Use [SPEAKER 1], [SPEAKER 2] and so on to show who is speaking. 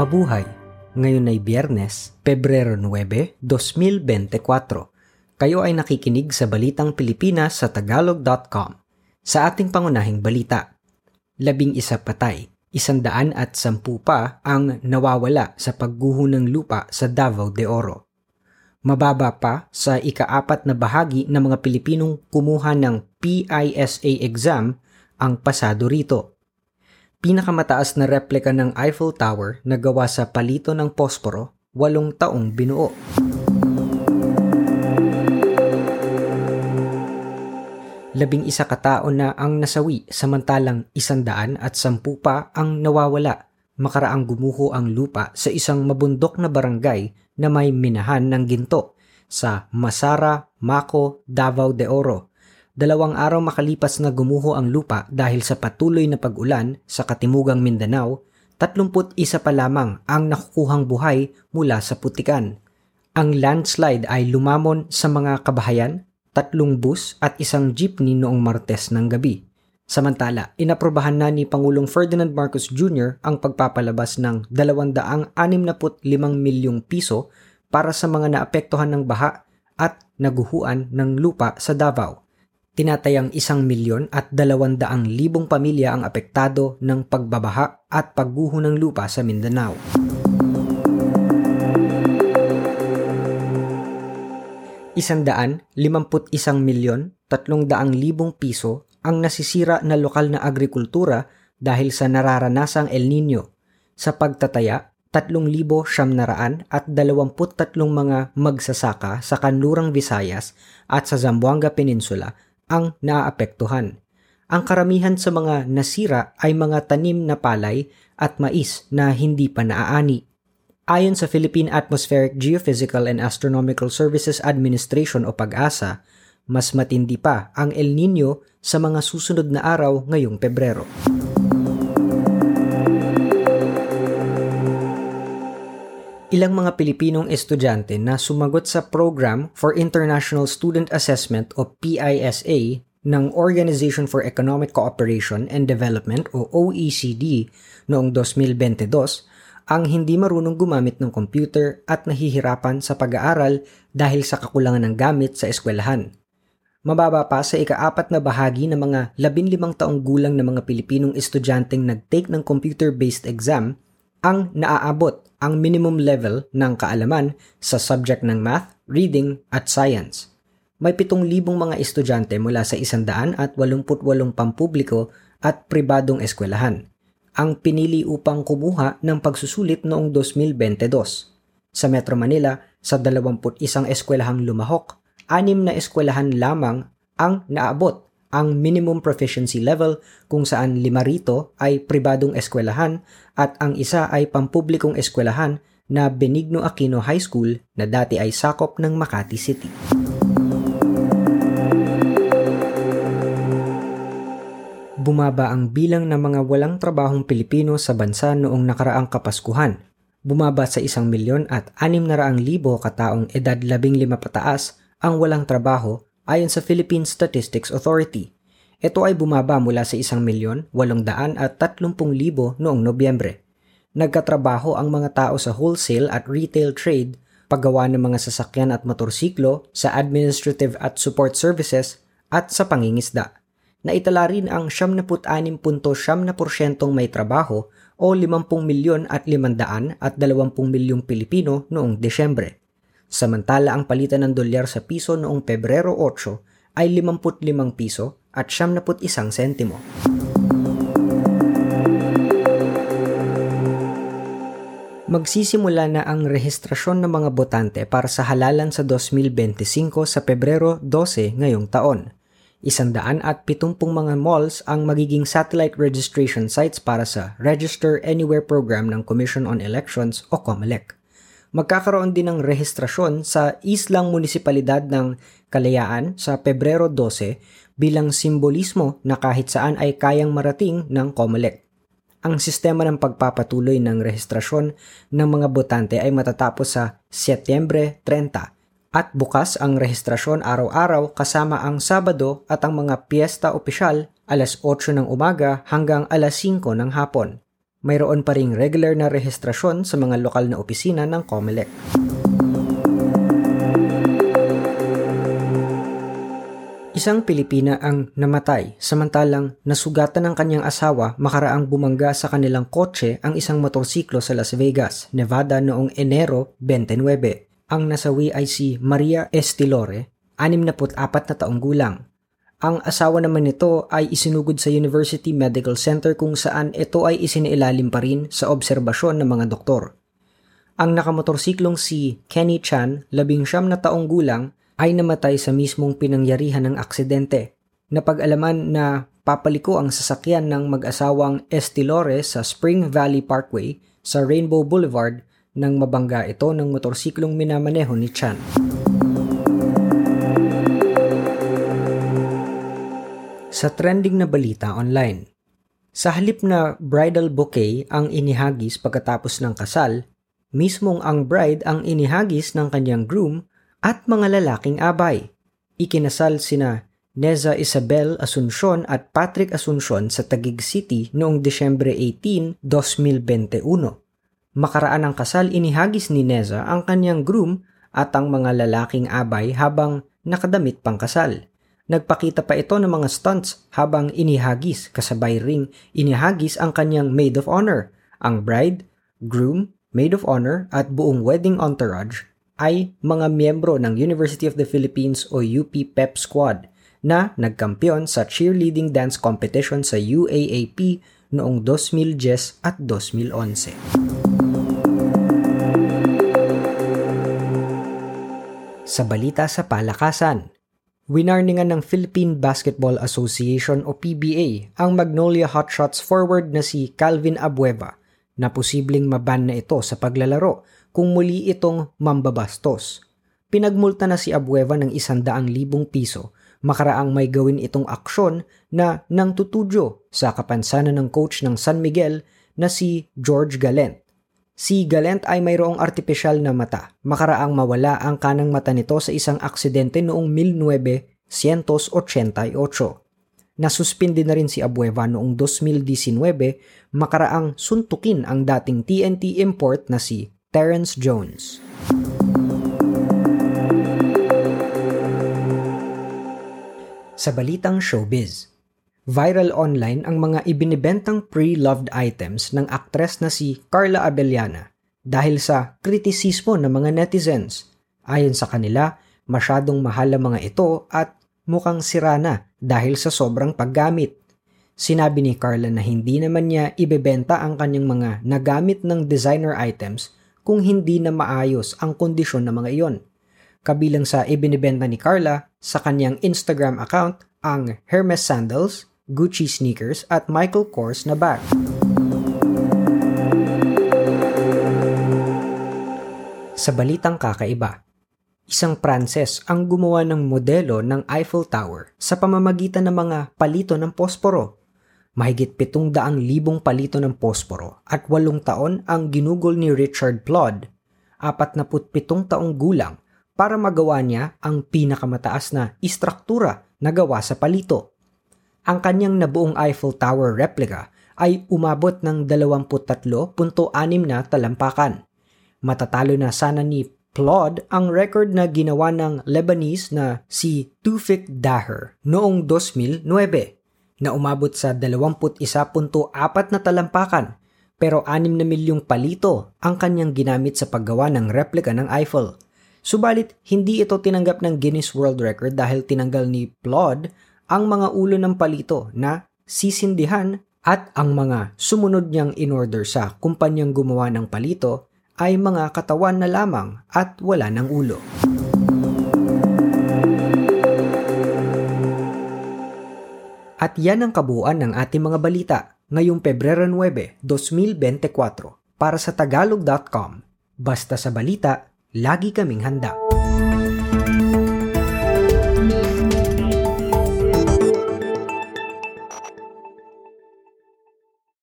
[SPEAKER 1] Mabuhay! Ngayon ay Biyernes, Pebrero 9, 2024. Kayo ay nakikinig sa Balitang Pilipinas sa Tagalog.com. Sa ating pangunahing balita, labing isa patay, isandaan at sampu pa ang nawawala sa pagguho ng lupa sa Davao de Oro. Mababa pa sa ikaapat na bahagi ng mga Pilipinong kumuha ng PISA exam ang pasado rito pinakamataas na replika ng Eiffel Tower na gawa sa palito ng posporo, walong taong binuo. Labing isa katao na ang nasawi samantalang isandaan at sampu pa ang nawawala makaraang gumuho ang lupa sa isang mabundok na barangay na may minahan ng ginto sa Masara, Mako, Davao de Oro dalawang araw makalipas na gumuho ang lupa dahil sa patuloy na pag-ulan sa katimugang Mindanao, 31 pa lamang ang nakukuhang buhay mula sa putikan. Ang landslide ay lumamon sa mga kabahayan, tatlong bus at isang jeepney noong Martes ng gabi. Samantala, inaprobahan na ni Pangulong Ferdinand Marcos Jr. ang pagpapalabas ng 265 milyong piso para sa mga naapektuhan ng baha at naguhuan ng lupa sa Davao tinatayang isang milyon at dalawandaang libong pamilya ang apektado ng pagbabaha at pagguho ng lupa sa Mindanao. Isandaan, limamput isang milyon, tatlong daang libong piso ang nasisira na lokal na agrikultura dahil sa nararanasang El Nino. Sa pagtataya, tatlong libo siyam naraan at dalawamput tatlong mga magsasaka sa Kanlurang Visayas at sa Zamboanga Peninsula ang naaapektuhan. Ang karamihan sa mga nasira ay mga tanim na palay at mais na hindi pa naaani. Ayon sa Philippine Atmospheric Geophysical and Astronomical Services Administration o PAGASA, mas matindi pa ang El Nino sa mga susunod na araw ngayong Pebrero. Ilang mga Pilipinong estudyante na sumagot sa Program for International Student Assessment o PISA ng Organization for Economic Cooperation and Development o OECD noong 2022 ang hindi marunong gumamit ng computer at nahihirapan sa pag-aaral dahil sa kakulangan ng gamit sa eskwelahan. Mababa pa sa ikaapat na bahagi ng mga 15 taong gulang na mga Pilipinong estudyanteng nag-take ng computer-based exam ang naaabot ang minimum level ng kaalaman sa subject ng math, reading at science. May 7,000 mga estudyante mula sa 188 pampubliko at pribadong eskwelahan ang pinili upang kumuha ng pagsusulit noong 2022. Sa Metro Manila, sa 21 eskwelahang lumahok, anim na eskwelahan lamang ang naabot ang minimum proficiency level kung saan lima rito ay pribadong eskwelahan at ang isa ay pampublikong eskwelahan na Benigno Aquino High School na dati ay sakop ng Makati City. Bumaba ang bilang ng mga walang trabahong Pilipino sa bansa noong nakaraang Kapaskuhan. Bumaba sa isang milyon at anim na raang libo kataong edad labing lima pataas ang walang trabaho ayon sa Philippine Statistics Authority. Ito ay bumaba mula sa 1 milyon 830 libo noong Nobyembre. Nagkatrabaho ang mga tao sa wholesale at retail trade, paggawa ng mga sasakyan at motorsiklo, sa administrative at support services, at sa pangingisda. Naitala rin ang 76.7% may trabaho o 50 milyon at 500 at 20 milyong Pilipino noong Desyembre. Samantala ang palitan ng dolyar sa piso noong Pebrero 8 ay 55 piso at 71 sentimo. Magsisimula na ang rehistrasyon ng mga botante para sa halalan sa 2025 sa Pebrero 12 ngayong taon. Isandaan at pitumpong mga malls ang magiging satellite registration sites para sa Register Anywhere program ng Commission on Elections o COMELEC magkakaroon din ng rehistrasyon sa Islang Munisipalidad ng Kalayaan sa Pebrero 12 bilang simbolismo na kahit saan ay kayang marating ng COMELEC. Ang sistema ng pagpapatuloy ng rehistrasyon ng mga botante ay matatapos sa Setyembre 30 at bukas ang rehistrasyon araw-araw kasama ang Sabado at ang mga piyesta opisyal alas 8 ng umaga hanggang alas 5 ng hapon. Mayroon pa ring regular na rehistrasyon sa mga lokal na opisina ng COMELEC. Isang Pilipina ang namatay samantalang nasugatan ng kanyang asawa makaraang bumangga sa kanilang kotse ang isang motorsiklo sa Las Vegas, Nevada noong Enero 29. Ang nasawi ay si Maria Estilore, 64 na taong gulang. Ang asawa naman nito ay isinugod sa University Medical Center kung saan ito ay isinailalim pa rin sa obserbasyon ng mga doktor. Ang nakamotorsiklong si Kenny Chan, labing siyam na taong gulang, ay namatay sa mismong pinangyarihan ng aksidente. Napag-alaman na papaliko ang sasakyan ng mag-asawang Estilore sa Spring Valley Parkway sa Rainbow Boulevard nang mabangga ito ng motorsiklong minamaneho ni Chan. Sa trending na balita online, sa halip na bridal bouquet ang inihagis pagkatapos ng kasal, mismong ang bride ang inihagis ng kanyang groom at mga lalaking abay. Ikinasal sina Neza Isabel Asuncion at Patrick Asuncion sa Taguig City noong Desyembre 18, 2021. Makaraan ng kasal inihagis ni Neza ang kanyang groom at ang mga lalaking abay habang nakadamit pang kasal. Nagpakita pa ito ng mga stunts habang inihagis kasabay ring inihagis ang kanyang maid of honor, ang bride, groom, maid of honor at buong wedding entourage ay mga miyembro ng University of the Philippines o UP PEP Squad na nagkampiyon sa cheerleading dance competition sa UAAP noong 2010 at 2011. Sa balita sa palakasan, winarningan ng Philippine Basketball Association o PBA ang Magnolia Hotshots forward na si Calvin Abueva na posibleng maban na ito sa paglalaro kung muli itong mambabastos. Pinagmulta na si Abueva ng isandaang libong piso makaraang may gawin itong aksyon na nang tutudyo sa kapansanan ng coach ng San Miguel na si George Galent. Si Galent ay mayroong artipisyal na mata, makaraang mawala ang kanang mata nito sa isang aksidente noong 1988. Nasuspindi na rin si Abueva noong 2019 makaraang suntukin ang dating TNT import na si Terence Jones. Sa balitang showbiz, viral online ang mga ibinibentang pre-loved items ng aktres na si Carla Abellana dahil sa kritisismo ng mga netizens. Ayon sa kanila, masyadong mahal ang mga ito at mukhang sira na dahil sa sobrang paggamit. Sinabi ni Carla na hindi naman niya ibebenta ang kanyang mga nagamit ng designer items kung hindi na maayos ang kondisyon ng mga iyon. Kabilang sa ibinibenta ni Carla sa kanyang Instagram account ang Hermes sandals, Gucci sneakers at Michael Kors na bag. Sa balitang kakaiba, isang Pranses ang gumawa ng modelo ng Eiffel Tower sa pamamagitan ng mga palito ng posporo Mahigit pitong daang libong palito ng posporo at walong taon ang ginugol ni Richard na pitong taong gulang para magawa niya ang pinakamataas na istruktura na gawa sa palito. Ang kanyang nabuong Eiffel Tower replica ay umabot ng 23.6 na talampakan. Matatalo na sana ni Plodd ang record na ginawa ng Lebanese na si Tufik Daher noong 2009 na umabot sa 21.4 na talampakan pero 6 na milyong palito ang kanyang ginamit sa paggawa ng replika ng Eiffel. Subalit, hindi ito tinanggap ng Guinness World Record dahil tinanggal ni Plodd ang mga ulo ng palito na sisindihan at ang mga sumunod niyang in-order sa kumpanyang gumawa ng palito ay mga katawan na lamang at wala ng ulo. At yan ang kabuuan ng ating mga balita ngayong Pebrero 9, 2024 para sa tagalog.com. Basta sa balita, lagi kaming handa.